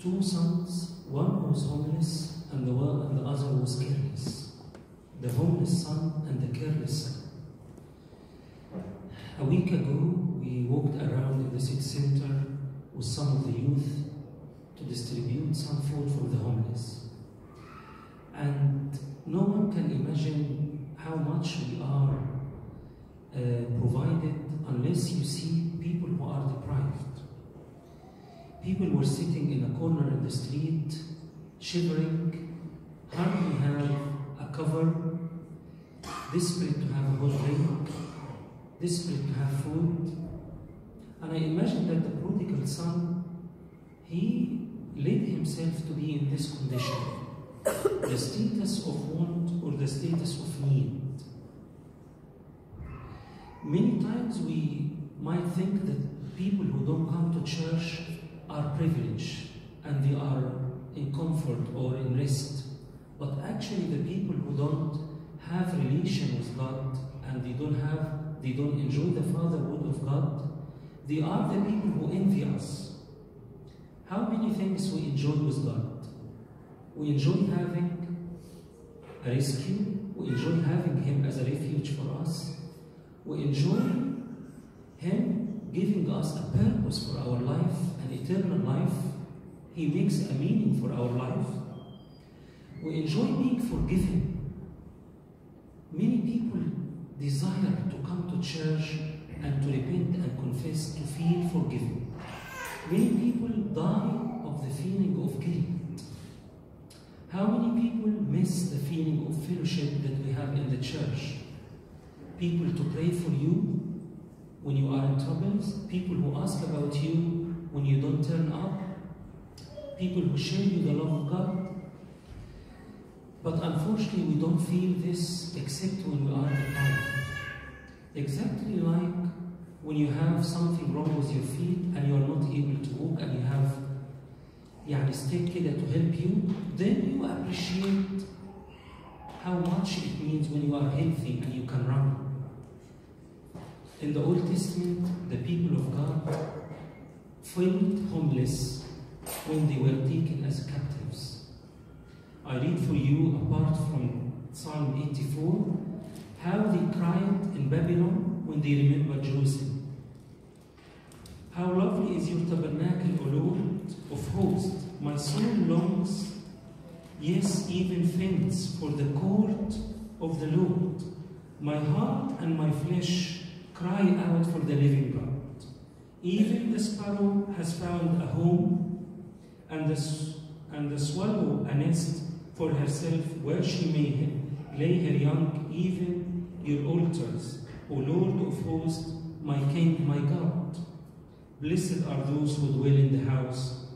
two sons, one was homeless and the, one, and the other was careless. The homeless son and the careless son. A week ago, we walked around in the city center with some of the youth to distribute some food for the homeless. And no one can imagine how much we are uh, provided unless you see people who are. People were sitting in a corner in the street, shivering, hardly have a cover, desperate to have a hot drink, desperate to have food. And I imagine that the prodigal son, he led himself to be in this condition the status of want or the status of need. Many times we might think that people who don't come to church are privileged and they are in comfort or in rest. But actually the people who don't have relation with God and they don't have they don't enjoy the fatherhood of God, they are the people who envy us. How many things we enjoy with God? We enjoy having a rescue, we enjoy having Him as a refuge for us, we enjoy giving us a purpose for our life, an eternal life. He makes a meaning for our life. We enjoy being forgiven. Many people desire to come to church and to repent and confess to feel forgiven. Many people die of the feeling of guilt. How many people miss the feeling of fellowship that we have in the church? People to pray for you when you are in troubles, people who ask about you when you don't turn up, people who share you the love of God. But unfortunately, we don't feel this except when we are deprived. Exactly like when you have something wrong with your feet and you are not able to walk and you have يعني step كده to help you, then you appreciate how much it means when you are healthy and you can run. In the Old Testament, the people of God felt homeless when they were taken as captives. I read for you, apart from Psalm 84, how they cried in Babylon when they remembered Jerusalem. How lovely is your tabernacle, O Lord of hosts. My soul longs, yes, even faints for the court of the Lord. My heart and my flesh cry out for the living God. Even the sparrow has found a home, and the, and the swallow a nest for herself where she may lay her young, even your altars, O Lord of hosts, my King, my God. Blessed are those who dwell in the house.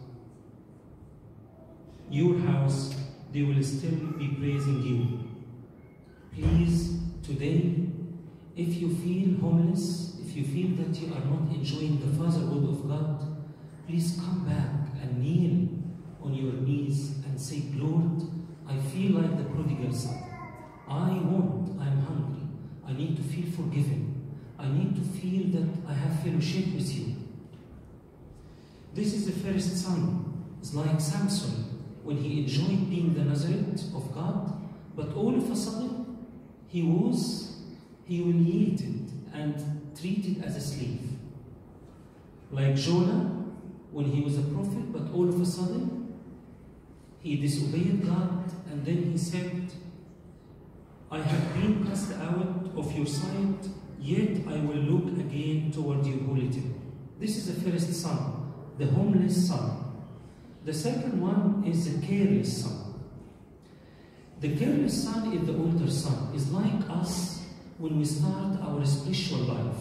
Your house, they will still be praising you. Please, today, if you feel homeless, if you feel that you are not enjoying the fatherhood of God, please come back and kneel on your knees and say, Lord, I feel like the prodigal son. I want, I'm hungry. I need to feel forgiven. I need to feel that I have fellowship with you. This is the first son. It's like Samson when he enjoyed being the Nazirite of God, but all of a sudden he was humiliated and treated as a slave. Like Jonah when he was a prophet, but all of a sudden he disobeyed God and then he said, I have been cast out of your sight, yet I will look again toward your holy temple. This is the first son, the homeless son. The second one is the careless son. The careless son is the older son, is like us when we start our spiritual life.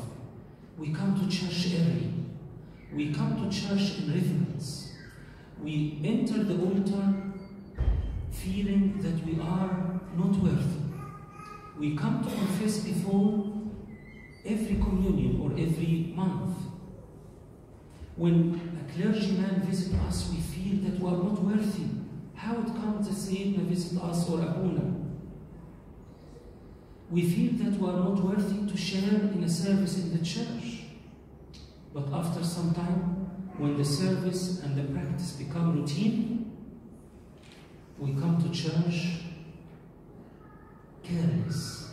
We come to church early. We come to church in reverence. We enter the altar feeling that we are not worthy. We come to confess before every communion or every month. When a clergyman visits us, we feel that we are not worthy. How it comes that Sayyidina visit us or Abuna? We feel that we are not worthy to share in a service in the church. But after some time, when the service and the practice become routine, we come to church careless.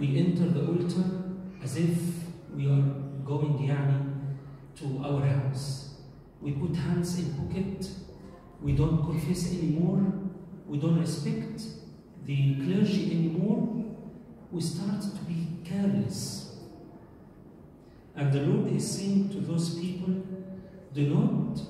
We enter the altar as if we are going yani, to our house. We put hands in pocket. We don't confess anymore. We don't respect the clergy anymore. We start to be careless. And the Lord is saying to those people, do not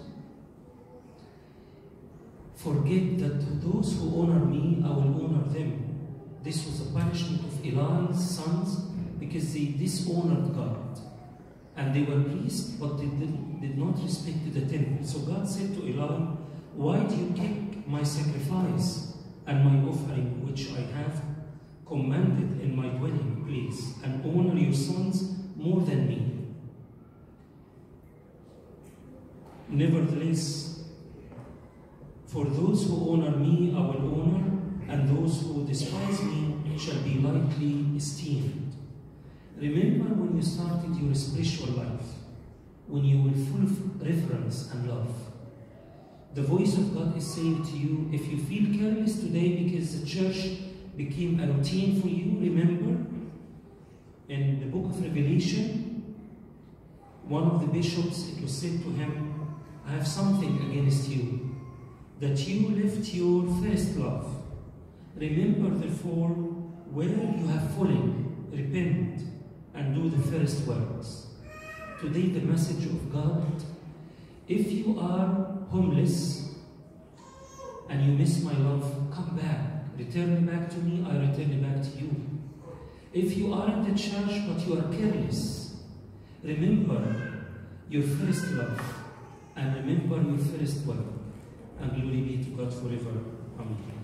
forget that those who honor me, I will honor them. This was a punishment of Eli's sons because they dishonored God. And they were priests, but they did, did not respect the temple. So God said to Eli, Why do you take my sacrifice and my offering, which I have commanded in my dwelling place, and honor your sons more than me? Nevertheless, for those who honor me, I will honor, and those who despise me shall be lightly esteemed. Remember when you started your spiritual life, when you were full of reverence and love. The voice of God is saying to you, if you feel careless today because the church became a routine for you, remember in the book of Revelation, one of the bishops, it was said to him, I have something against you, that you left your first love. Remember, therefore, where you have fallen, repent and do the first works. Today, the message of God if you are homeless and you miss my love, come back. Return it back to me, I return it back to you. If you are in the church but you are careless, remember your first love and remember your first work. And glory be to God forever. Amen.